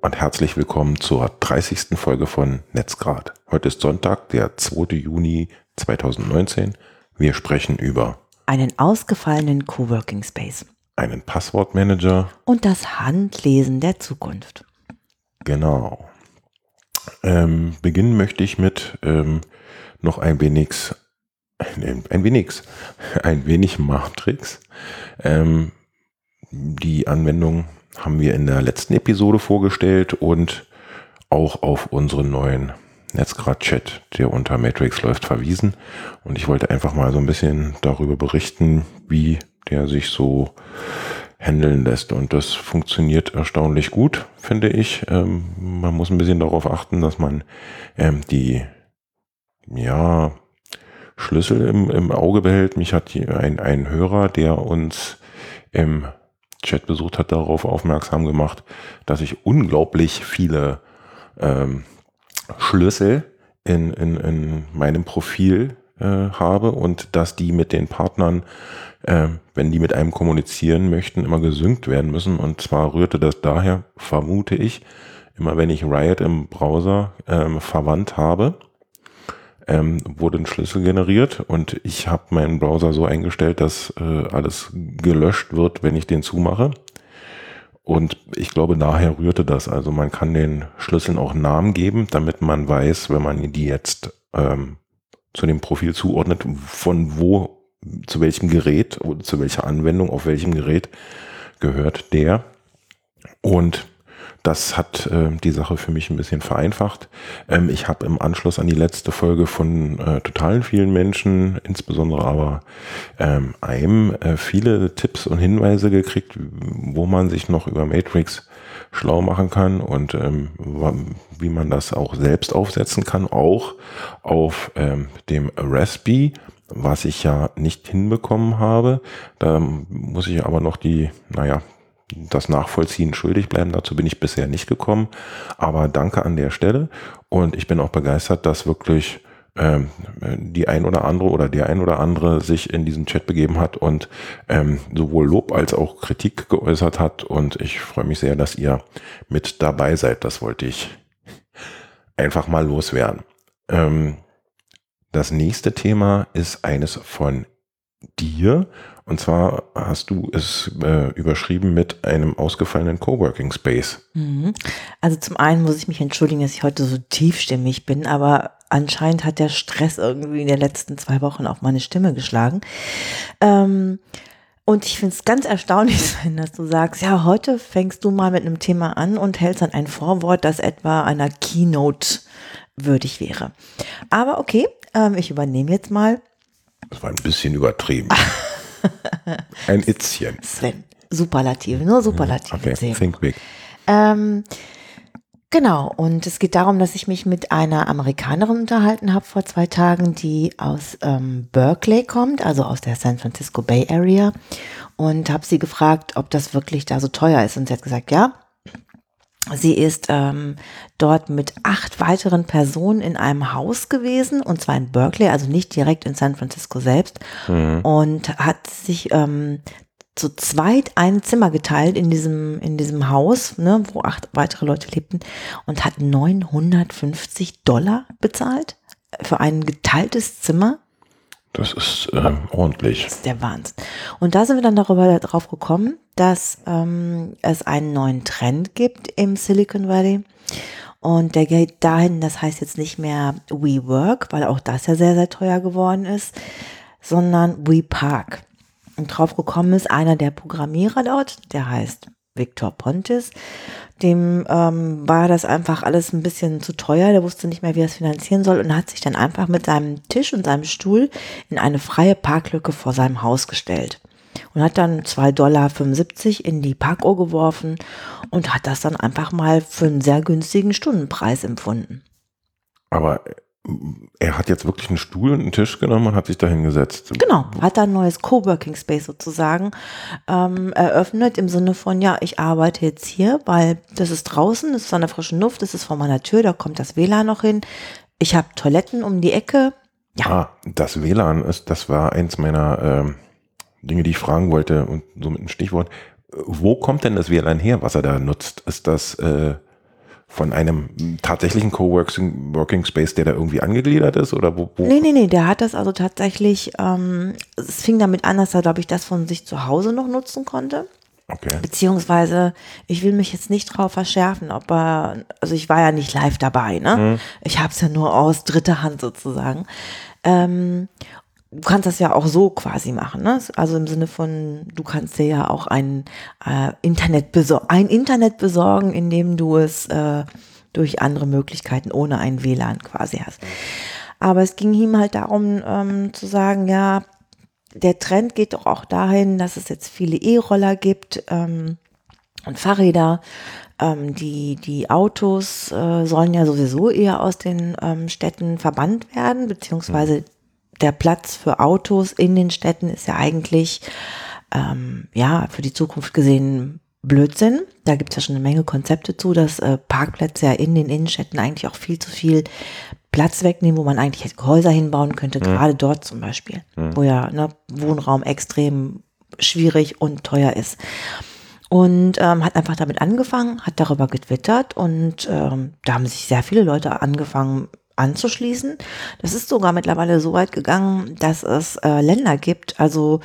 Und herzlich willkommen zur 30. Folge von Netzgrad. Heute ist Sonntag, der 2. Juni 2019. Wir sprechen über einen ausgefallenen Coworking Space, einen Passwortmanager und das Handlesen der Zukunft. Genau. Ähm, beginnen möchte ich mit ähm, noch ein wenig, ein, ein wenig, ein wenig Matrix. Ähm, die Anwendung haben wir in der letzten Episode vorgestellt und auch auf unseren neuen Netzgrad-Chat, der unter Matrix läuft, verwiesen. Und ich wollte einfach mal so ein bisschen darüber berichten, wie der sich so handeln lässt. Und das funktioniert erstaunlich gut, finde ich. Ähm, man muss ein bisschen darauf achten, dass man ähm, die, ja, Schlüssel im, im Auge behält. Mich hat ein, ein Hörer, der uns im Chat besucht hat, darauf aufmerksam gemacht, dass ich unglaublich viele ähm, Schlüssel in, in, in meinem Profil äh, habe und dass die mit den Partnern, äh, wenn die mit einem kommunizieren möchten, immer gesynkt werden müssen. Und zwar rührte das daher, vermute ich, immer wenn ich Riot im Browser ähm, verwandt habe, ähm, wurde ein Schlüssel generiert und ich habe meinen Browser so eingestellt, dass äh, alles gelöscht wird, wenn ich den zumache. Und ich glaube, daher rührte das. Also man kann den Schlüsseln auch Namen geben, damit man weiß, wenn man die jetzt ähm, zu dem Profil zuordnet, von wo, zu welchem Gerät oder zu welcher Anwendung, auf welchem Gerät gehört der. Und das hat äh, die Sache für mich ein bisschen vereinfacht. Ähm, ich habe im Anschluss an die letzte Folge von äh, totalen vielen Menschen, insbesondere aber ähm, einem, äh, viele Tipps und Hinweise gekriegt, wo man sich noch über Matrix schlau machen kann und ähm, wie man das auch selbst aufsetzen kann, auch auf ähm, dem Raspi, was ich ja nicht hinbekommen habe. Da muss ich aber noch die, naja, das Nachvollziehen schuldig bleiben. Dazu bin ich bisher nicht gekommen. Aber danke an der Stelle. Und ich bin auch begeistert, dass wirklich ähm, die ein oder andere oder der ein oder andere sich in diesen Chat begeben hat und ähm, sowohl Lob als auch Kritik geäußert hat. Und ich freue mich sehr, dass ihr mit dabei seid. Das wollte ich einfach mal loswerden. Ähm, das nächste Thema ist eines von dir und zwar hast du es äh, überschrieben mit einem ausgefallenen Coworking Space. Mhm. Also zum einen muss ich mich entschuldigen, dass ich heute so tiefstimmig bin, aber anscheinend hat der Stress irgendwie in den letzten zwei Wochen auf meine Stimme geschlagen. Ähm, und ich finde es ganz erstaunlich, dass du sagst, ja, heute fängst du mal mit einem Thema an und hältst dann ein Vorwort, das etwa einer Keynote würdig wäre. Aber okay, ähm, ich übernehme jetzt mal. Das war ein bisschen übertrieben. Ein Itzchen. Sven. Superlative, nur Superlative. Okay, sehen. think big. Ähm, genau, und es geht darum, dass ich mich mit einer Amerikanerin unterhalten habe vor zwei Tagen, die aus ähm, Berkeley kommt, also aus der San Francisco Bay Area. Und habe sie gefragt, ob das wirklich da so teuer ist. Und sie hat gesagt, ja, Sie ist ähm, dort mit acht weiteren Personen in einem Haus gewesen, und zwar in Berkeley, also nicht direkt in San Francisco selbst, mhm. und hat sich ähm, zu zweit ein Zimmer geteilt in diesem, in diesem Haus, ne, wo acht weitere Leute lebten, und hat 950 Dollar bezahlt für ein geteiltes Zimmer. Das ist äh, ordentlich. Das ist der Wahnsinn. Und da sind wir dann darüber drauf gekommen, dass ähm, es einen neuen Trend gibt im Silicon Valley. Und der geht dahin, das heißt jetzt nicht mehr WeWork, weil auch das ja sehr, sehr teuer geworden ist, sondern WePark. Und drauf gekommen ist einer der Programmierer dort, der heißt Victor Pontis. Dem ähm, war das einfach alles ein bisschen zu teuer. Der wusste nicht mehr, wie er es finanzieren soll und hat sich dann einfach mit seinem Tisch und seinem Stuhl in eine freie Parklücke vor seinem Haus gestellt und hat dann 2,75 Dollar in die Parkuhr geworfen und hat das dann einfach mal für einen sehr günstigen Stundenpreis empfunden. Aber er hat jetzt wirklich einen Stuhl und einen Tisch genommen und hat sich da hingesetzt. Genau, hat da ein neues Coworking Space sozusagen ähm, eröffnet im Sinne von, ja, ich arbeite jetzt hier, weil das ist draußen, das ist an der frischen Luft, das ist vor meiner Tür, da kommt das WLAN noch hin. Ich habe Toiletten um die Ecke. Ja. Ah, das WLAN ist, das war eins meiner ähm, Dinge, die ich fragen wollte und so mit einem Stichwort. wo kommt denn das WLAN her, was er da nutzt? Ist das äh, von einem tatsächlichen Coworking Working Space, der da irgendwie angegliedert ist? Oder wo, wo? Nee, nee, nee, der hat das also tatsächlich, ähm, es fing damit an, dass er, glaube ich, das von sich zu Hause noch nutzen konnte. Okay. Beziehungsweise, ich will mich jetzt nicht drauf verschärfen, ob er, also ich war ja nicht live dabei, ne? Mhm. Ich habe es ja nur aus dritter Hand sozusagen. Ähm, du kannst das ja auch so quasi machen, ne? Also im Sinne von, du kannst dir ja auch ein äh, Internet besor ein Internet besorgen, indem du es äh, durch andere Möglichkeiten ohne ein WLAN quasi hast. Aber es ging ihm halt darum ähm, zu sagen, ja, der Trend geht doch auch dahin, dass es jetzt viele E-Roller gibt ähm, und Fahrräder. Ähm, die, die Autos äh, sollen ja sowieso eher aus den ähm, Städten verbannt werden, beziehungsweise der Platz für Autos in den Städten ist ja eigentlich ähm, ja für die Zukunft gesehen Blödsinn. Da gibt es ja schon eine Menge Konzepte zu, dass äh, Parkplätze ja in den Innenstädten eigentlich auch viel zu viel Platz wegnehmen, wo man eigentlich Häuser hinbauen könnte, gerade dort zum Beispiel, wo ja ne, Wohnraum extrem schwierig und teuer ist. Und ähm, hat einfach damit angefangen, hat darüber getwittert und ähm, da haben sich sehr viele Leute angefangen anzuschließen. Das ist sogar mittlerweile so weit gegangen, dass es äh, Länder gibt, also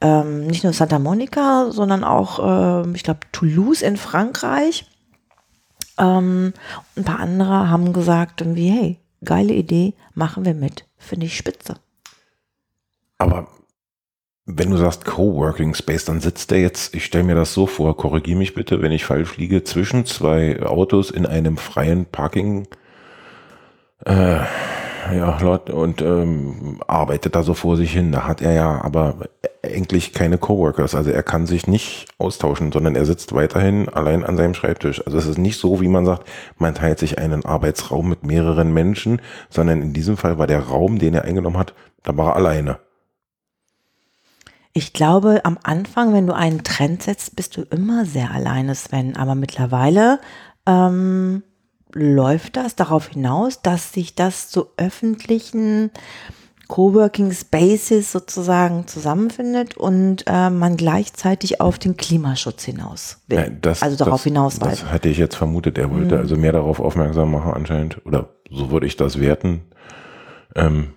ähm, nicht nur Santa Monica, sondern auch, ähm, ich glaube, Toulouse in Frankreich. Ähm, ein paar andere haben gesagt, irgendwie, hey, geile Idee, machen wir mit. Finde ich spitze. Aber wenn du sagst Coworking Space, dann sitzt der jetzt, ich stelle mir das so vor, korrigiere mich bitte, wenn ich falsch liege, zwischen zwei Autos in einem freien Parking. Äh, ja, Leute, und ähm, arbeitet da so vor sich hin. Da hat er ja aber eigentlich keine Coworkers. Also er kann sich nicht austauschen, sondern er sitzt weiterhin allein an seinem Schreibtisch. Also es ist nicht so, wie man sagt, man teilt sich einen Arbeitsraum mit mehreren Menschen, sondern in diesem Fall war der Raum, den er eingenommen hat, da war er alleine. Ich glaube, am Anfang, wenn du einen Trend setzt, bist du immer sehr alleine, Sven. Aber mittlerweile ähm, läuft das darauf hinaus, dass sich das zu öffentlichen Coworking Spaces sozusagen zusammenfindet und äh, man gleichzeitig auf den Klimaschutz hinaus will. Ja, das, also darauf das, hinaus will. Das hatte ich jetzt vermutet. Er wollte also mehr darauf aufmerksam machen anscheinend. Oder so würde ich das werten, ähm,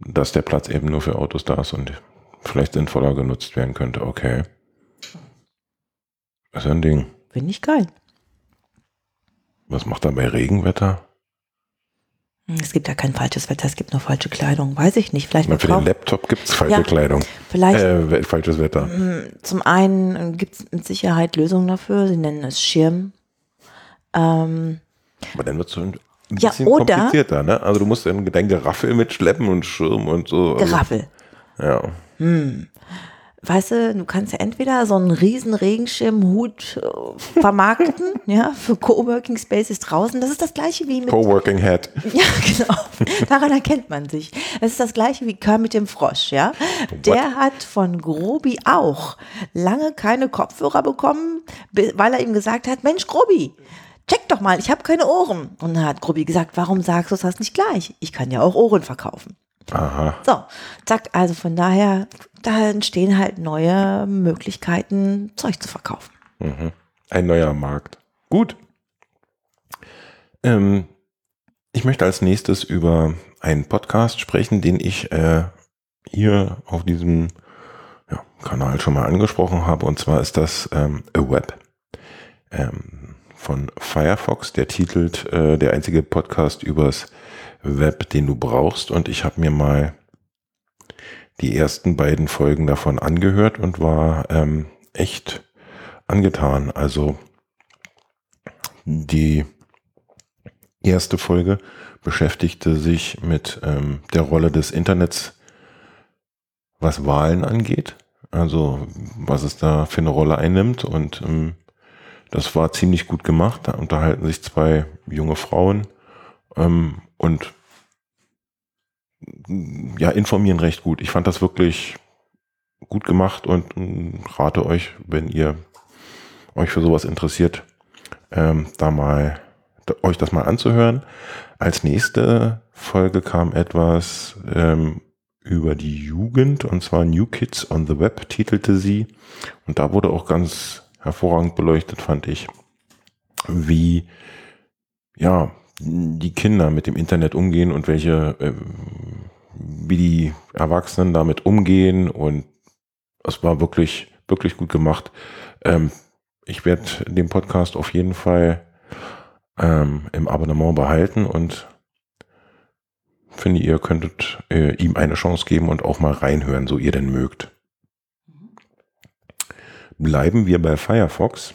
dass der Platz eben nur für Autos da ist und vielleicht sinnvoller genutzt werden könnte. Okay. Das ist ein Ding. Finde ich geil. Was macht er bei Regenwetter? Es gibt ja kein falsches Wetter, es gibt nur falsche Kleidung. Weiß ich nicht. Vielleicht für den Laptop gibt es falsche Ja, Kleidung. Vielleicht Äh, falsches Wetter. Zum einen gibt es mit Sicherheit Lösungen dafür. Sie nennen es Schirm. Ähm, Aber dann wird es so ein Ja, bisschen oder- komplizierter, ne? Also du musst dann dein Geraffel mitschleppen und Schirm und so. Also, Geraffel. ja. Weißt du, du kannst ja entweder so einen riesen Regenschirmhut äh, vermarkten, ja, für Coworking Spaces draußen. Das ist das gleiche wie mit, Coworking Head. ja, genau. Daran erkennt man sich. Es ist das gleiche wie Kermit dem Frosch, ja. Der hat von Grobi auch lange keine Kopfhörer bekommen, weil er ihm gesagt hat, Mensch, Grobi, check doch mal, ich habe keine Ohren. Und dann hat Grobi gesagt, warum sagst du das nicht gleich? Ich kann ja auch Ohren verkaufen. Aha. So, zack, also von daher, da entstehen halt neue Möglichkeiten, Zeug zu verkaufen. Ein neuer Markt. Gut. Ähm, ich möchte als nächstes über einen Podcast sprechen, den ich äh, hier auf diesem ja, Kanal schon mal angesprochen habe. Und zwar ist das ähm, A Web ähm, von Firefox. Der titelt äh, der einzige Podcast übers Web, den du brauchst. Und ich habe mir mal die ersten beiden Folgen davon angehört und war ähm, echt angetan. Also die erste Folge beschäftigte sich mit ähm, der Rolle des Internets, was Wahlen angeht. Also was es da für eine Rolle einnimmt. Und ähm, das war ziemlich gut gemacht. Da unterhalten sich zwei junge Frauen ähm, und ja, informieren recht gut. Ich fand das wirklich gut gemacht und ähm, rate euch, wenn ihr euch für sowas interessiert, ähm, da mal da, euch das mal anzuhören. Als nächste Folge kam etwas ähm, über die Jugend, und zwar New Kids on the Web titelte sie. Und da wurde auch ganz hervorragend beleuchtet, fand ich, wie, ja, die Kinder mit dem Internet umgehen und welche, äh, wie die Erwachsenen damit umgehen. Und es war wirklich, wirklich gut gemacht. Ähm, ich werde den Podcast auf jeden Fall ähm, im Abonnement behalten und finde, ihr könntet äh, ihm eine Chance geben und auch mal reinhören, so ihr denn mögt. Bleiben wir bei Firefox.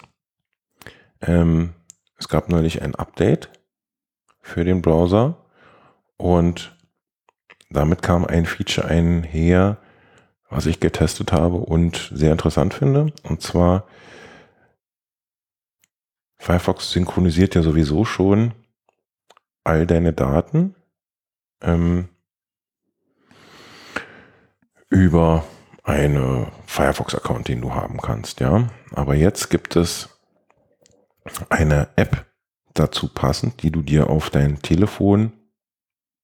Ähm, es gab neulich ein Update für den Browser und damit kam ein Feature einher, was ich getestet habe und sehr interessant finde. Und zwar Firefox synchronisiert ja sowieso schon all deine Daten ähm, über eine Firefox-Account, den du haben kannst, ja. Aber jetzt gibt es eine App dazu passend, die du dir auf dein Telefon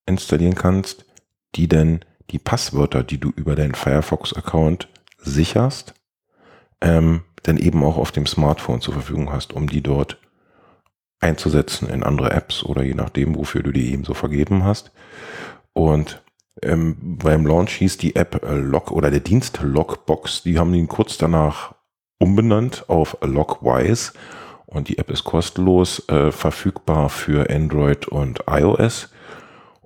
installieren kannst, die denn die Passwörter, die du über deinen Firefox-Account sicherst, ähm, dann eben auch auf dem Smartphone zur Verfügung hast, um die dort einzusetzen in andere Apps oder je nachdem, wofür du die eben so vergeben hast. Und ähm, beim Launch hieß die App äh, Log oder der Dienst Logbox. Die haben ihn kurz danach umbenannt auf Logwise und die App ist kostenlos äh, verfügbar für Android und iOS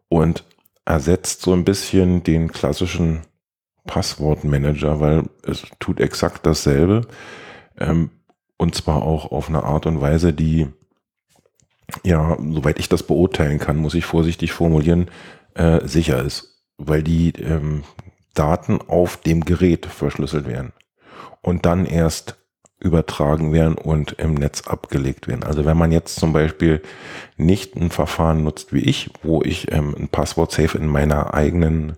und ersetzt so ein bisschen den klassischen Passwortmanager, weil es tut exakt dasselbe. Ähm, und zwar auch auf eine Art und Weise, die ja, soweit ich das beurteilen kann, muss ich vorsichtig formulieren, äh, sicher ist, weil die ähm, Daten auf dem Gerät verschlüsselt werden. Und dann erst übertragen werden und im Netz abgelegt werden. Also wenn man jetzt zum Beispiel nicht ein Verfahren nutzt wie ich, wo ich ähm, ein Passwort-Safe in meiner eigenen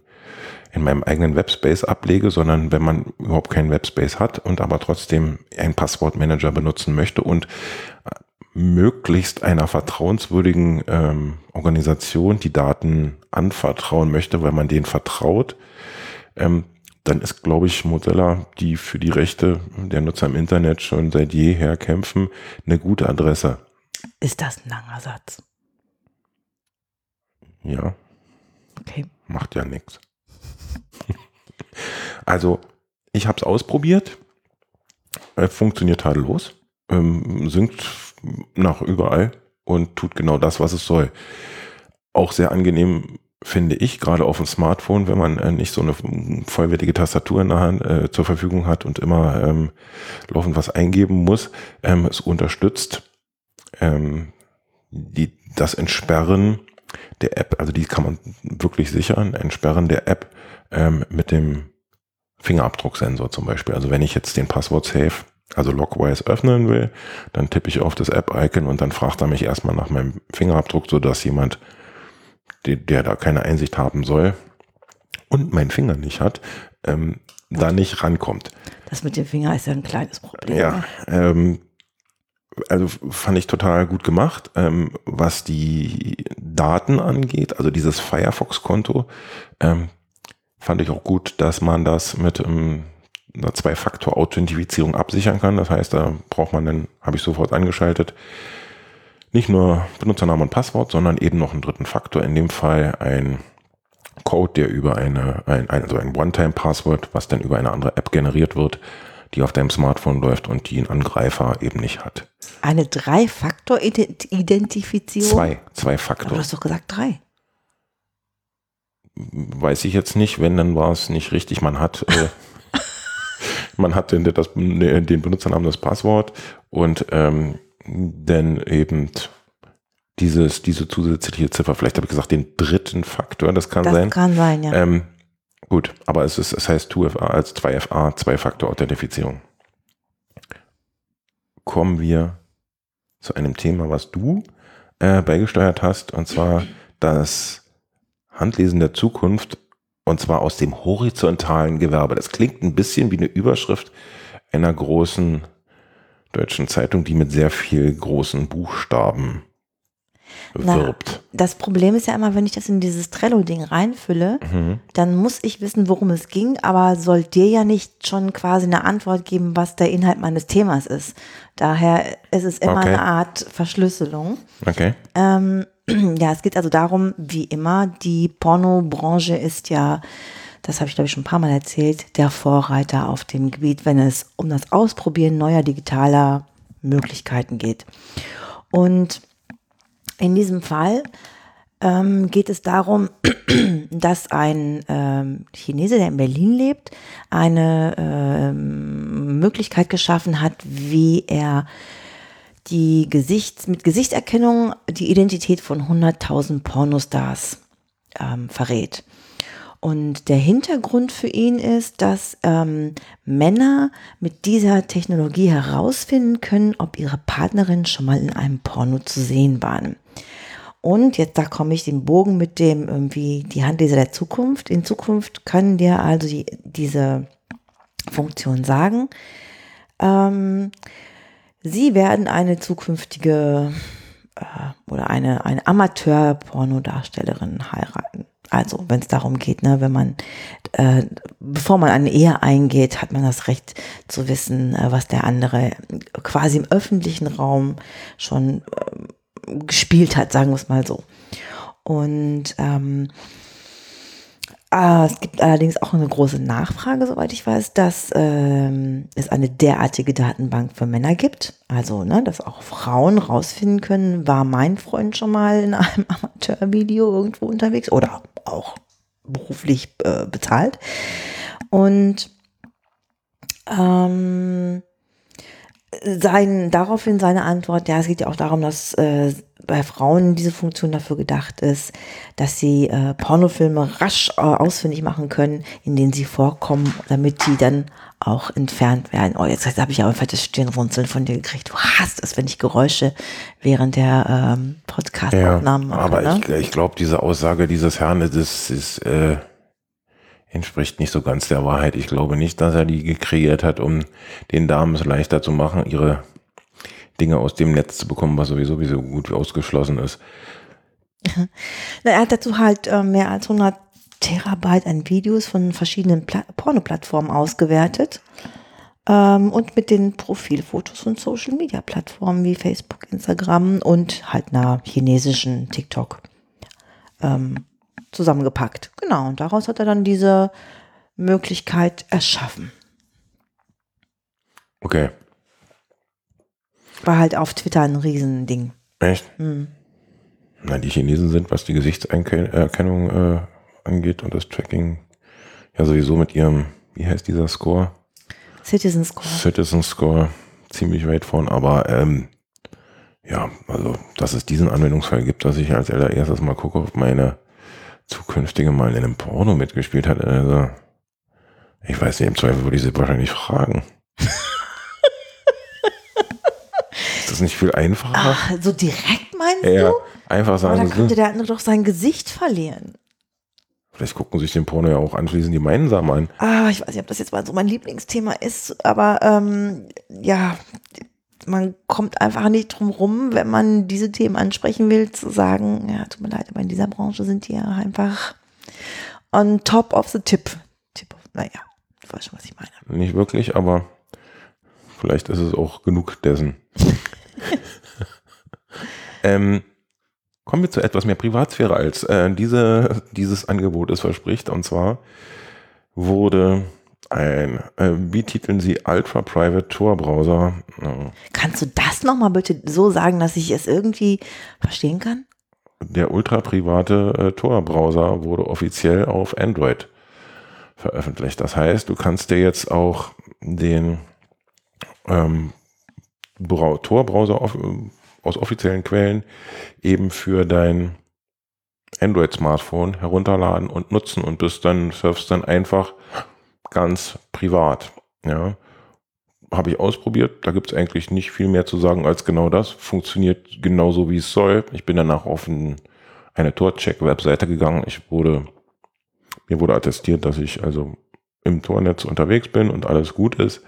in meinem eigenen Webspace ablege, sondern wenn man überhaupt keinen Webspace hat und aber trotzdem einen Passwortmanager benutzen möchte und möglichst einer vertrauenswürdigen ähm, Organisation die Daten anvertrauen möchte, weil man denen vertraut, ähm, dann ist, glaube ich, Mozilla, die für die Rechte der Nutzer im Internet schon seit jeher kämpfen, eine gute Adresse. Ist das ein langer Satz? Ja. Okay. Macht ja nichts. Also, ich habe es ausprobiert. Äh, funktioniert tadellos. Ähm, synkt nach überall und tut genau das, was es soll. Auch sehr angenehm finde ich, gerade auf dem Smartphone, wenn man äh, nicht so eine vollwertige Tastatur in der Hand äh, zur Verfügung hat und immer ähm, laufend was eingeben muss. Ähm, es unterstützt ähm, die, das Entsperren der App, also die kann man wirklich sichern, Entsperren der App ähm, mit dem Fingerabdrucksensor zum Beispiel. Also wenn ich jetzt den Passwort-Safe also Logwise öffnen will, dann tippe ich auf das App-Icon und dann fragt er mich erstmal nach meinem Fingerabdruck, sodass jemand, der, der da keine Einsicht haben soll und meinen Finger nicht hat, ähm, da nicht rankommt. Das mit dem Finger ist ja ein kleines Problem. Ja, ähm, also fand ich total gut gemacht. Ähm, was die Daten angeht, also dieses Firefox-Konto, ähm, fand ich auch gut, dass man das mit ähm, einer Zwei-Faktor-Authentifizierung absichern kann. Das heißt, da braucht man dann, habe ich sofort angeschaltet, nicht nur Benutzername und Passwort, sondern eben noch einen dritten Faktor, in dem Fall ein Code, der über eine, ein, also ein One-Time-Passwort, was dann über eine andere App generiert wird, die auf deinem Smartphone läuft und die ein Angreifer eben nicht hat. Eine Drei-Faktor-Identifizierung? Zwei, zwei Faktor. Aber du hast doch gesagt drei. Weiß ich jetzt nicht, wenn, dann war es nicht richtig. Man hat äh, man hat den, das, den Benutzernamen, das Passwort und ähm, dann eben dieses, diese zusätzliche Ziffer, vielleicht habe ich gesagt, den dritten Faktor, das kann das sein. Das kann sein, ja. Ähm, gut, aber es, ist, es heißt 2FA als 2FA, Zwei-Faktor-Authentifizierung. Kommen wir zu einem Thema, was du äh, beigesteuert hast, und zwar das Handlesen der Zukunft und zwar aus dem horizontalen Gewerbe. Das klingt ein bisschen wie eine Überschrift einer großen deutschen Zeitung, die mit sehr viel großen Buchstaben Na, wirbt. das Problem ist ja immer, wenn ich das in dieses Trello-Ding reinfülle, Mhm. dann muss ich wissen, worum es ging, aber soll dir ja nicht schon quasi eine Antwort geben, was der Inhalt meines Themas ist. Daher ist es immer Okay. eine Art Verschlüsselung. Okay. Ähm, ja, es geht also darum, wie immer, die Pornobranche ist ja, das habe ich glaube ich schon ein paar Mal erzählt, der Vorreiter auf dem Gebiet, wenn es um das Ausprobieren neuer digitaler Möglichkeiten geht. Und in diesem Fall ähm, geht es darum, dass ein ähm, Chinese, der in Berlin lebt, eine ähm, Möglichkeit geschaffen hat, wie er die Gesichts, mit Gesichtserkennung die Identität von 100.000 Pornostars ähm, verrät. Und der Hintergrund für ihn ist, dass ähm, Männer mit dieser Technologie herausfinden können, ob ihre Partnerin schon mal in einem Porno zu sehen waren. Und jetzt da komme ich den Bogen mit dem irgendwie die Handleser der Zukunft. In Zukunft können dir also die, diese Funktion sagen, ähm, sie werden eine zukünftige äh, oder eine, eine Amateur-Pornodarstellerin heiraten. Also, wenn es darum geht, ne, wenn man, äh, bevor man eine Ehe eingeht, hat man das Recht zu wissen, äh, was der andere quasi im öffentlichen Raum schon äh, gespielt hat, sagen wir es mal so. Und ähm, Ah, es gibt allerdings auch eine große Nachfrage, soweit ich weiß, dass ähm, es eine derartige Datenbank für Männer gibt. Also, ne, dass auch Frauen rausfinden können, war mein Freund schon mal in einem Amateurvideo irgendwo unterwegs oder auch beruflich äh, bezahlt. Und ähm, sein, daraufhin seine Antwort, ja, es geht ja auch darum, dass äh, bei Frauen diese Funktion dafür gedacht ist, dass sie äh, Pornofilme rasch äh, ausfindig machen können, in denen sie vorkommen, damit die dann auch entfernt werden. Oh, jetzt habe ich aber ein fettes Stirnrunzeln von dir gekriegt. Du hast es, wenn ich Geräusche während der ähm, Ja, Podcast-Aufnahmen mache. aber ne? ich, ich glaube, diese Aussage dieses Herrn, das ist, äh, entspricht nicht so ganz der Wahrheit. Ich glaube nicht, dass er die kreiert hat, um den Damen es leichter zu machen, ihre Dinge aus dem Netz zu bekommen, was sowieso wie so gut ausgeschlossen ist. Na, er hat dazu halt äh, mehr als 100 Terabyte an Videos von verschiedenen Pla Pornoplattformen ausgewertet ähm, und mit den Profilfotos von Social Media Plattformen wie Facebook, Instagram und halt einer chinesischen TikTok ähm, zusammengepackt. Genau, und daraus hat er dann diese Möglichkeit erschaffen. Okay, War halt auf Twitter ein Riesending. echt? Hm. Na, die Chinesen sind, was die Gesichtserkennung äh, angeht und das Tracking, ja sowieso mit ihrem, wie heißt dieser Score? Citizen Score. Citizen Score ziemlich weit vorn, aber ähm, ja, also dass es diesen Anwendungsfall gibt, dass ich als allererstes mal gucke, ob meine zukünftige mal in einem Porno mitgespielt hat. Also, ich weiß nicht, im Zweifel würde ich sie wahrscheinlich fragen. Ist das nicht viel einfacher? Ach, so direkt meinst ja, du? einfach Aber da sagen, könnte der andere doch sein Gesicht verlieren. vielleicht gucken sich den Porno ja auch anschließend gemeinsam an. Ah, ich weiß nicht, ob das jetzt mal so mein Lieblingsthema ist, aber ähm, ja, man kommt einfach nicht drum rum, wenn man diese Themen ansprechen will, zu sagen, ja, tut mir leid, aber in dieser Branche sind die ja einfach on top of the tip. tip of, naja, du weißt schon, was ich meine. Nicht wirklich, aber vielleicht ist es auch genug dessen. ähm, kommen wir zu etwas mehr Privatsphäre, als äh, diese, dieses Angebot es verspricht. Und zwar wurde ein, äh, wie titeln sie, Ultra Private Tor Browser. Äh, Kannst du das nochmal bitte so sagen, dass ich es irgendwie verstehen kann? der ultra private äh, Tor-Browser wurde offiziell auf Android veröffentlicht. Das heißt, du kannst dir jetzt auch den ähm, Brau- Tor-Browser aus offiziellen Quellen eben für dein Android-Smartphone herunterladen und nutzen und bist dann, surfst dann einfach ganz privat. Ja. Habe ich ausprobiert. Da gibt es eigentlich nicht viel mehr zu sagen als genau das. Funktioniert genauso wie es soll. Ich bin danach auf ein, eine Tor-Check-Webseite gegangen. Ich wurde, mir wurde attestiert, dass ich also im Tornetz unterwegs bin und alles gut ist.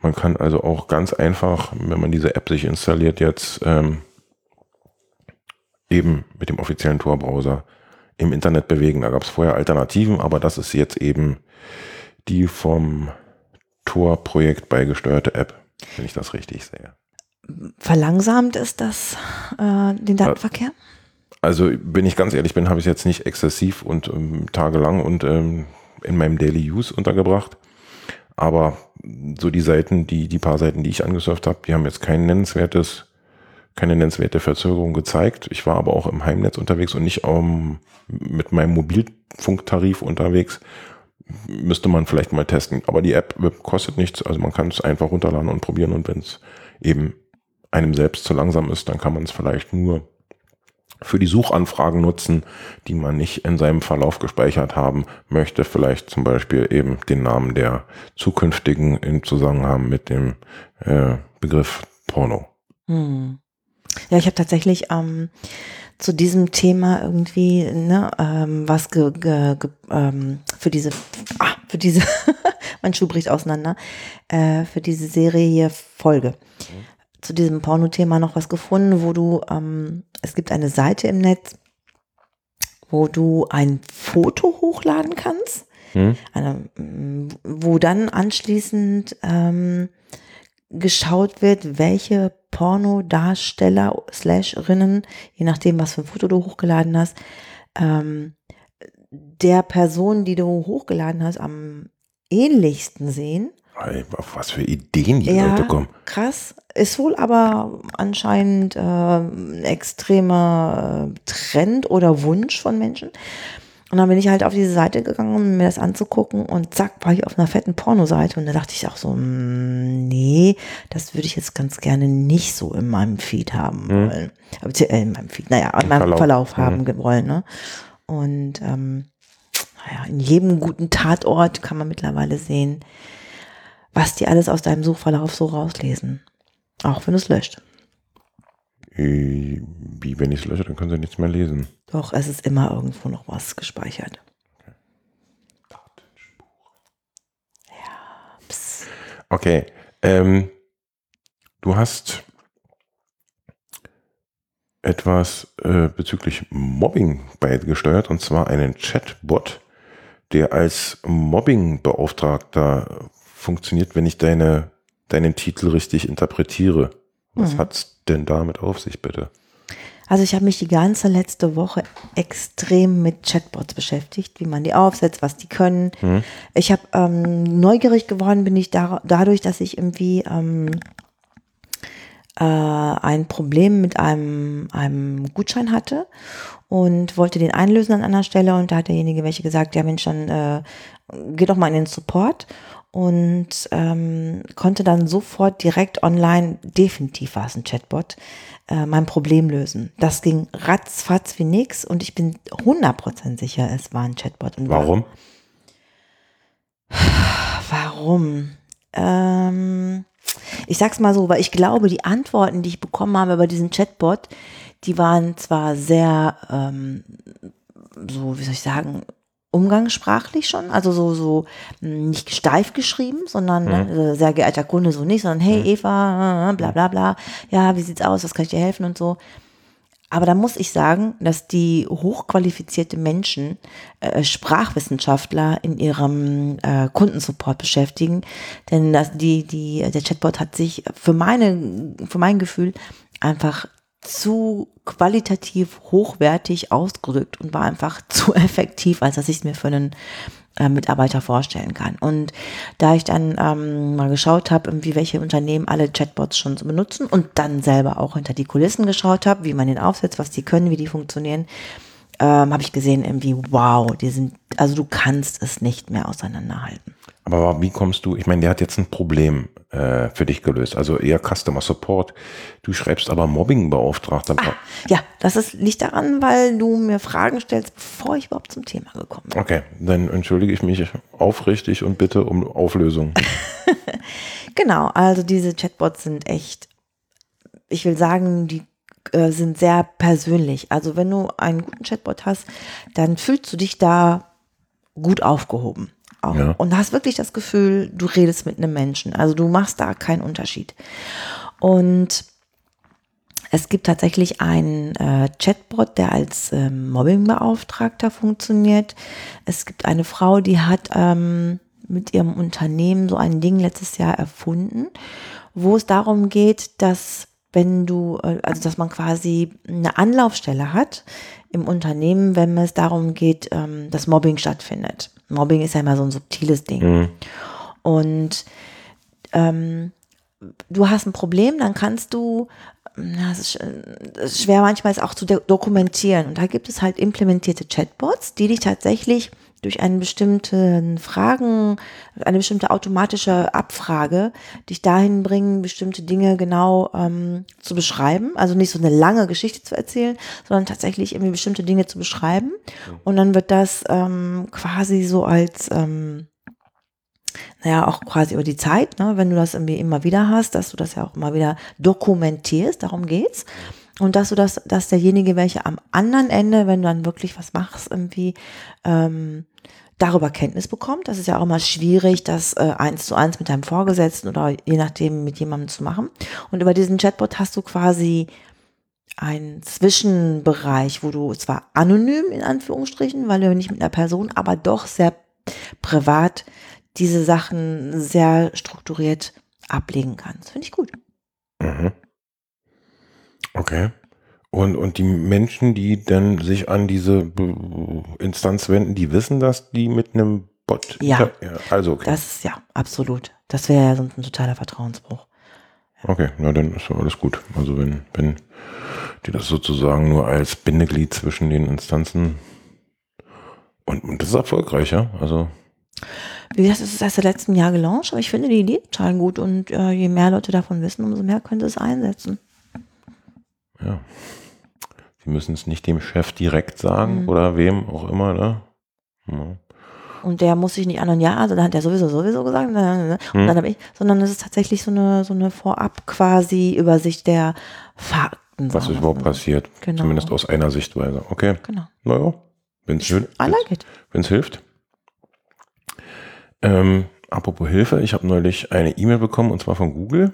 Man kann also auch ganz einfach, wenn man diese App sich installiert, jetzt ähm, eben mit dem offiziellen Tor-Browser im Internet bewegen. Da gab es vorher Alternativen, aber das ist jetzt eben die vom Tor-Projekt beigesteuerte App, wenn ich das richtig sehe. Verlangsamt ist das äh, den Datenverkehr? Also, wenn ich ganz ehrlich bin, habe ich es jetzt nicht exzessiv und ähm, tagelang und ähm, in meinem Daily Use untergebracht. Aber so die Seiten, die, die paar Seiten, die ich angesurft habe, die haben jetzt kein nennenswertes, keine nennenswerte Verzögerung gezeigt. Ich war aber auch im Heimnetz unterwegs und nicht um, mit meinem Mobilfunktarif unterwegs. Müsste man vielleicht mal testen. Aber die App kostet nichts. Also man kann es einfach runterladen und probieren. Und wenn es eben einem selbst zu langsam ist, dann kann man es vielleicht nur für die Suchanfragen nutzen, die man nicht in seinem Verlauf gespeichert haben möchte. Vielleicht zum Beispiel eben den Namen der zukünftigen im Zusammenhang mit dem äh, Begriff Porno. Hm. Ja, ich habe tatsächlich ähm, zu diesem Thema irgendwie ne, ähm, was ge, ge, ge, ähm, für diese, ah, für diese, mein Schuh bricht auseinander, äh, für diese Serie hier Folge. Mhm zu diesem Porno-Thema noch was gefunden, wo du, ähm, es gibt eine Seite im Netz, wo du ein Foto hochladen kannst, hm. eine, wo dann anschließend ähm, geschaut wird, welche Pornodarsteller Slasherinnen, je nachdem, was für ein Foto du hochgeladen hast, ähm, der Person, die du hochgeladen hast, am ähnlichsten sehen auf was für Ideen die ja, Leute kommen. Krass. Ist wohl aber anscheinend äh, ein extremer äh, Trend oder Wunsch von Menschen. Und dann bin ich halt auf diese Seite gegangen, um mir das anzugucken und zack, war ich auf einer fetten Pornoseite und da dachte ich auch so, mm, nee, das würde ich jetzt ganz gerne nicht so in meinem Feed haben mhm. wollen. Äh, in meinem Feed, naja, in meinem Verlauf, Verlauf haben mhm. wollen. Ne? Und ähm, naja, in jedem guten Tatort kann man mittlerweile sehen, was die alles aus deinem Suchverlauf so rauslesen. Auch wenn es löscht. Äh, wie, wenn ich es lösche, dann können sie nichts mehr lesen. Doch, es ist immer irgendwo noch was gespeichert. Okay. Ja, pss. Okay. Ähm, du hast etwas äh, bezüglich Mobbing beigesteuert, und zwar einen Chatbot, der als Mobbingbeauftragter funktioniert, wenn ich deine, deinen Titel richtig interpretiere. Was mhm. hat's denn damit auf sich, bitte? Also ich habe mich die ganze letzte Woche extrem mit Chatbots beschäftigt, wie man die aufsetzt, was die können. Mhm. Ich habe ähm, neugierig geworden, bin ich da, dadurch, dass ich irgendwie ähm, äh, ein Problem mit einem, einem Gutschein hatte und wollte den einlösen an einer Stelle und da hat derjenige welche gesagt, ja Mensch, dann äh, geh doch mal in den Support und ähm, konnte dann sofort direkt online, definitiv war es ein Chatbot, äh, mein Problem lösen. Das ging ratzfatz wie nix und ich bin 100% sicher, es war ein Chatbot. Und warum? Warum? Ähm, ich sag's mal so, weil ich glaube, die Antworten, die ich bekommen habe über diesen Chatbot, die waren zwar sehr, ähm, so, wie soll ich sagen, umgangssprachlich schon, also so, so hm, nicht steif geschrieben, sondern mhm. ne, sehr geehrter Kunde so nicht, sondern hey mhm. Eva, bla bla bla, ja, wie sieht's aus, was kann ich dir helfen und so. Aber da muss ich sagen, dass die hochqualifizierte Menschen, äh, Sprachwissenschaftler in ihrem äh, Kundensupport beschäftigen, denn das, die, die, der Chatbot hat sich für meine, für mein Gefühl einfach zu qualitativ hochwertig ausgedrückt und war einfach zu effektiv, als dass ich es mir für einen äh, Mitarbeiter vorstellen kann. Und da ich dann ähm, mal geschaut habe, wie welche Unternehmen alle Chatbots schon benutzen und dann selber auch hinter die Kulissen geschaut habe, wie man den aufsetzt, was die können, wie die funktionieren, ähm, habe ich gesehen, irgendwie, wow, die sind, also du kannst es nicht mehr auseinanderhalten. Aber wie kommst du, ich meine, der hat jetzt ein Problem äh, für dich gelöst, also eher Customer Support. Du schreibst aber Mobbingbeauftragter. Ah, ja, das ist, liegt daran, weil du mir Fragen stellst, bevor ich überhaupt zum Thema gekommen bin. Okay, dann entschuldige ich mich aufrichtig und bitte um Auflösung. genau, also diese Chatbots sind echt, ich will sagen, die äh, sind sehr persönlich. Also wenn du einen guten Chatbot hast, dann fühlst du dich da gut aufgehoben. Ja. Und hast wirklich das Gefühl, du redest mit einem Menschen. Also du machst da keinen Unterschied. Und Es gibt tatsächlich einen äh, Chatbot, der als ähm, Mobbingbeauftragter funktioniert. Es gibt eine Frau, die hat ähm, mit ihrem Unternehmen so ein Ding letztes Jahr erfunden, wo es darum geht, dass wenn du, äh, also dass man quasi eine Anlaufstelle hat im Unternehmen, wenn es darum geht, ähm, dass Mobbing stattfindet. Mobbing ist ja immer so ein subtiles Ding. Mhm. Und ähm, du hast ein Problem, dann kannst du, ja, es ist, es ist schwer manchmal es auch zu dokumentieren. Und da gibt es halt implementierte Chatbots, die dich tatsächlich durch einen bestimmten Fragen, eine bestimmte automatische Abfrage dich dahin bringen, bestimmte Dinge genau ähm, zu beschreiben. Also nicht so eine lange Geschichte zu erzählen, sondern tatsächlich irgendwie bestimmte Dinge zu beschreiben. Und dann wird das ähm, quasi so als ähm, naja, auch quasi über die Zeit, ne, wenn du das irgendwie immer wieder hast, dass du das ja auch immer wieder dokumentierst, darum geht's. Und dass du das, dass derjenige, welcher am anderen Ende, wenn du dann wirklich was machst, irgendwie ähm, darüber Kenntnis bekommt. Das ist ja auch immer schwierig, das äh, eins zu eins mit deinem Vorgesetzten oder je nachdem mit jemandem zu machen. Und über diesen Chatbot hast du quasi einen Zwischenbereich, wo du zwar anonym in Anführungsstrichen, weil du nicht mit einer Person, aber doch sehr privat diese Sachen sehr strukturiert ablegen kannst. Finde ich gut. Mhm. Okay. Und, und die Menschen, die dann sich an diese Instanz wenden, die wissen, dass die mit einem Bot. Ja. ja also, okay. Das ist ja absolut. Das wäre ja sonst ein totaler Vertrauensbruch. Okay, na dann ist ja alles gut. Also wenn, wenn die das sozusagen nur als Bindeglied zwischen den Instanzen und, und das ist erfolgreich, ja. Also wie gesagt, es ist erst im letzten Jahr gelauncht, aber ich finde die Idee total gut und äh, je mehr Leute davon wissen, umso mehr können sie es einsetzen. Ja. Sie müssen es nicht dem Chef direkt sagen mhm. oder wem auch immer, ne? Ja. Und der muss sich nicht an und ja, also dann hat er sowieso sowieso gesagt, ne, ne, ne. und mhm. dann habe ich, sondern es ist tatsächlich so eine, so eine Vorab quasi Übersicht der Fakten. Was ist überhaupt passiert? Genau. Zumindest aus einer Sichtweise. Okay. Genau. Naja, wenn es hilft. Like hilft. Ähm, apropos Hilfe, ich habe neulich eine E-Mail bekommen und zwar von Google.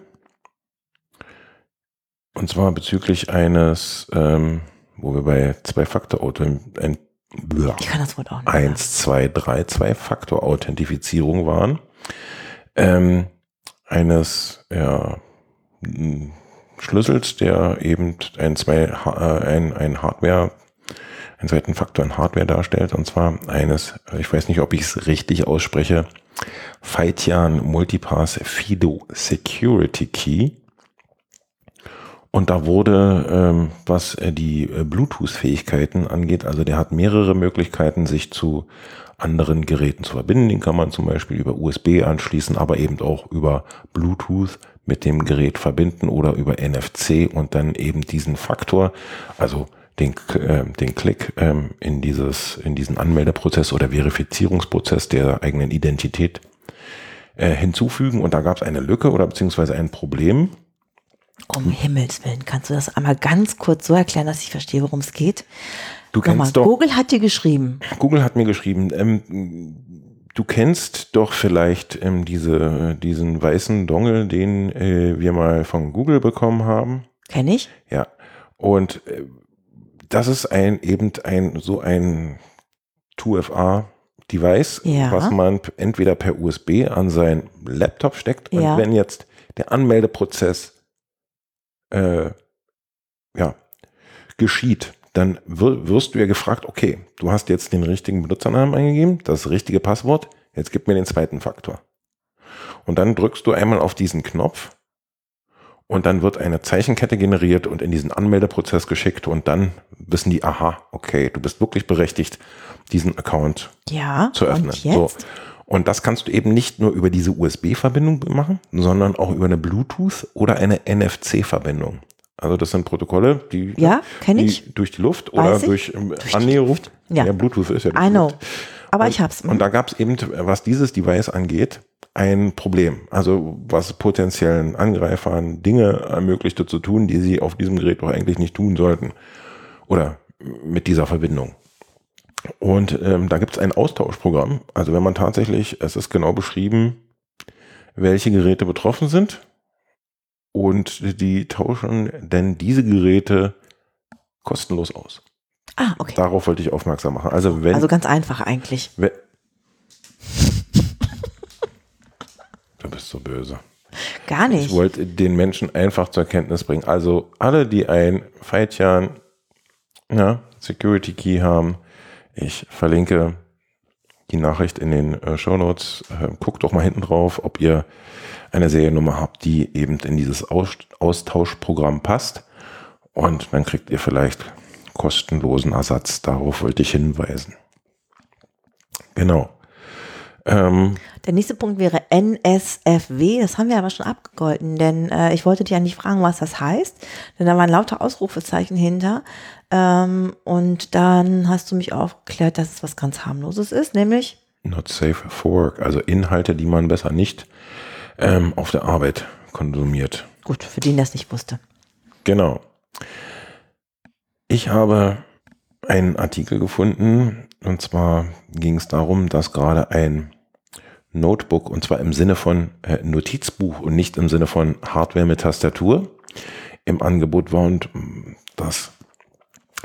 Und zwar bezüglich eines, ähm, wo wir bei Zwei-Faktor-Auto, ich kann das Wort auch nicht. 1, 2, 3, Zwei-Faktor-Authentifizierung waren. Ähm, eines ja, Schlüssels, der eben ein, zwei, äh, ein, ein Hardware einen zweiten Faktor in Hardware darstellt, und zwar eines, ich weiß nicht, ob ich es richtig ausspreche, Feitian Multipass FIDO Security Key. Und da wurde, ähm, was äh, die äh, Bluetooth-Fähigkeiten angeht, also der hat mehrere Möglichkeiten, sich zu anderen Geräten zu verbinden. Den kann man zum Beispiel über USB anschließen, aber eben auch über Bluetooth mit dem Gerät verbinden oder über NFC und dann eben diesen Faktor, also den, äh, den Klick ähm, in, dieses, in diesen Anmeldeprozess oder Verifizierungsprozess der eigenen Identität äh, hinzufügen. Und da gab es eine Lücke oder beziehungsweise ein Problem. Um Himmels Willen, kannst du das einmal ganz kurz so erklären, dass ich verstehe, worum es geht? Du kennst Nochmal, doch, Google hat dir geschrieben. Google hat mir geschrieben. Ähm, du kennst doch vielleicht ähm, diese, diesen weißen Dongle, den äh, wir mal von Google bekommen haben. Kenn ich? Ja. Und äh, das ist ein eben ein so ein 2FA Device, ja. was man entweder per USB an seinen Laptop steckt und ja. wenn jetzt der Anmeldeprozess äh, ja, geschieht, dann wirst du ja gefragt, okay, du hast jetzt den richtigen Benutzernamen eingegeben, das richtige Passwort, jetzt gib mir den zweiten Faktor. Und dann drückst du einmal auf diesen Knopf und dann wird eine Zeichenkette generiert und in diesen Anmeldeprozess geschickt und dann wissen die, aha, okay, du bist wirklich berechtigt, diesen Account ja, zu öffnen. So. Und das kannst du eben nicht nur über diese USB-Verbindung machen, sondern auch über eine Bluetooth oder eine NFC-Verbindung. Also das sind Protokolle, die, ja, die durch die Luft Weiß oder ich? durch, ähm, durch Annäherung. Ja. ja. Bluetooth ist ja I know. Luft. Aber und, ich hab's. Und da gab es eben, was dieses Device angeht, ein Problem. Also was potenziellen Angreifern Dinge ermöglichte zu tun, die sie auf diesem Gerät doch eigentlich nicht tun sollten. Oder mit dieser Verbindung. Und ähm, da gibt es ein Austauschprogramm. Also wenn man tatsächlich, es ist genau beschrieben, welche Geräte betroffen sind. und die tauschen denn diese Geräte kostenlos aus. Ah, okay. Darauf wollte ich aufmerksam machen. Also wenn, Also ganz einfach eigentlich. wenn du bist so böse. Gar Ich nicht. wollte den Menschen einfach zur Kenntnis bringen. Also alle, die ein Feitjan ja, Security Key haben, ich verlinke die Nachricht in den äh, Show Notes. Äh, guckt doch mal hinten drauf, ob ihr eine Seriennummer habt, die eben in dieses Aus Austauschprogramm passt. Und dann kriegt ihr vielleicht kostenlosen Ersatz. Darauf wollte ich hinweisen. Genau. Ähm, Der nächste Punkt wäre NSFW. Das haben wir aber schon abgegolten, denn äh, ich wollte dich eigentlich fragen, was das heißt. Denn da waren lauter Ausrufezeichen hinter. Ähm, und dann hast du mich aufgeklärt, dass es was ganz harmloses ist, nämlich Not safe for work, also Inhalte, die man besser nicht ähm, auf der Arbeit konsumiert. gut, für den, der es nicht wusste. Genau. Ich habe einen Artikel gefunden und zwar ging es darum, dass gerade ein Notebook und zwar im Sinne von äh, Notizbuch und nicht im Sinne von Hardware mit Tastatur im Angebot war und mm, das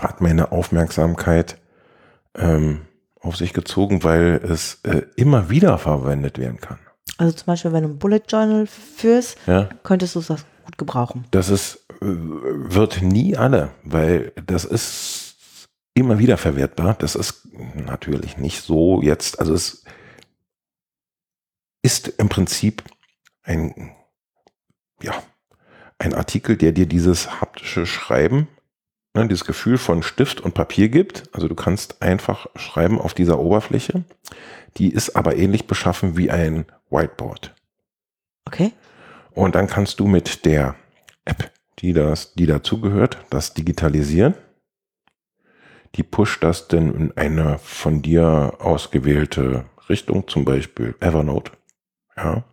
hat meine Aufmerksamkeit ähm, auf sich gezogen, weil es äh, immer wieder verwendet werden kann. Also zum Beispiel, wenn du ein Bullet Journal führst, Ja, könntest du das gut gebrauchen. das ist, äh, wird nie alle, weil das ist immer wieder verwertbar. Das ist natürlich nicht so jetzt, also es ist im Prinzip ein, ja, ein Artikel, der dir dieses haptische Schreiben, ne, dieses Gefühl von Stift und Papier gibt. Also du kannst einfach schreiben auf dieser Oberfläche. Die ist aber ähnlich beschaffen wie ein Whiteboard. Okay? Und dann kannst du mit der App, die, das, die dazugehört, das digitalisieren. Die pusht das dann in eine von dir ausgewählte Richtung, zum Beispiel Evernote. Ja.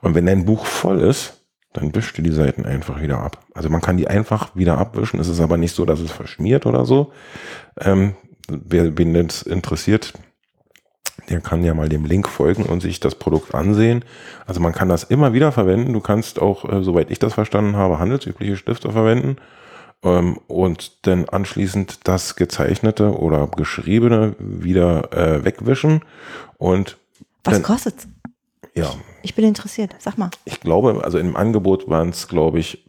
Und wenn dein Buch voll ist, dann wischt du die Seiten einfach wieder ab. Also man kann die einfach wieder abwischen. Es ist aber nicht so, dass es verschmiert oder so. Ähm, wer wen das interessiert, der kann ja mal dem Link folgen und sich das Produkt ansehen. Also man kann das immer wieder verwenden. Du kannst auch, äh, soweit ich das verstanden habe, handelsübliche Stifte verwenden ähm, und dann anschließend das gezeichnete oder geschriebene wieder äh, wegwischen. Und Was kostet's? Ja, Ich bin interessiert. Sag mal. ich glaube, also im Angebot waren es, glaube ich,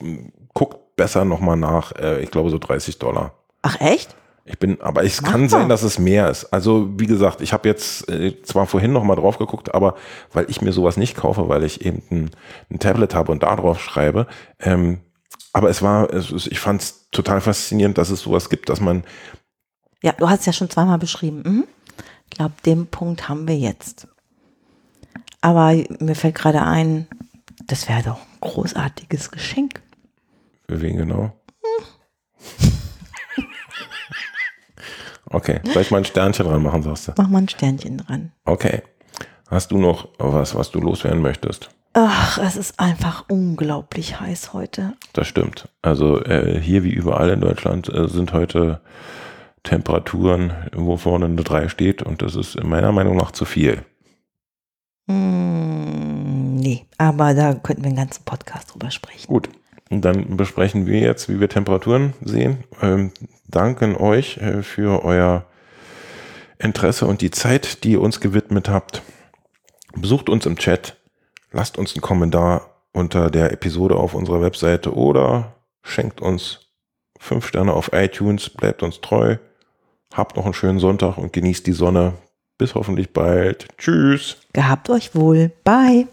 m, guckt besser nochmal nach, äh, ich glaube so 30 Dollar. Ach echt? Ich bin, aber es Mach kann sein, dass es mehr ist. Also wie gesagt, ich habe jetzt äh, zwar vorhin noch mal drauf geguckt, aber weil ich mir sowas nicht kaufe, weil ich eben ein, ein Tablet habe und da drauf schreibe. Ähm, aber es war, es, ich fand es total faszinierend, dass es sowas gibt, dass man Ja, du hast es ja schon zweimal beschrieben. Mhm. Ich glaube, den Punkt haben wir jetzt. Aber mir fällt gerade ein, das wäre doch ein großartiges Geschenk. für wen genau. Okay, soll ich mal ein Sternchen dran machen, sagst du? Mach mal ein Sternchen dran. Okay. Hast du noch was, was du loswerden möchtest? Ach, es ist einfach unglaublich heiß heute. Das stimmt. Also äh, hier wie überall in Deutschland äh, sind heute Temperaturen, wo vorne eine 3 steht und das ist meiner Meinung nach zu viel. Hm, nee, aber da könnten wir einen ganzen Podcast drüber sprechen. Gut, und dann besprechen wir jetzt, wie wir Temperaturen sehen. Ähm, danken euch äh, für euer Interesse und die Zeit, die ihr uns gewidmet habt. Besucht uns im Chat, lasst uns einen Kommentar unter der Episode auf unserer Webseite oder schenkt uns fünf Sterne auf iTunes, bleibt uns treu. Habt noch einen schönen Sonntag und genießt die Sonne. Bis hoffentlich bald. Tschüss. Gehabt euch wohl. Bye.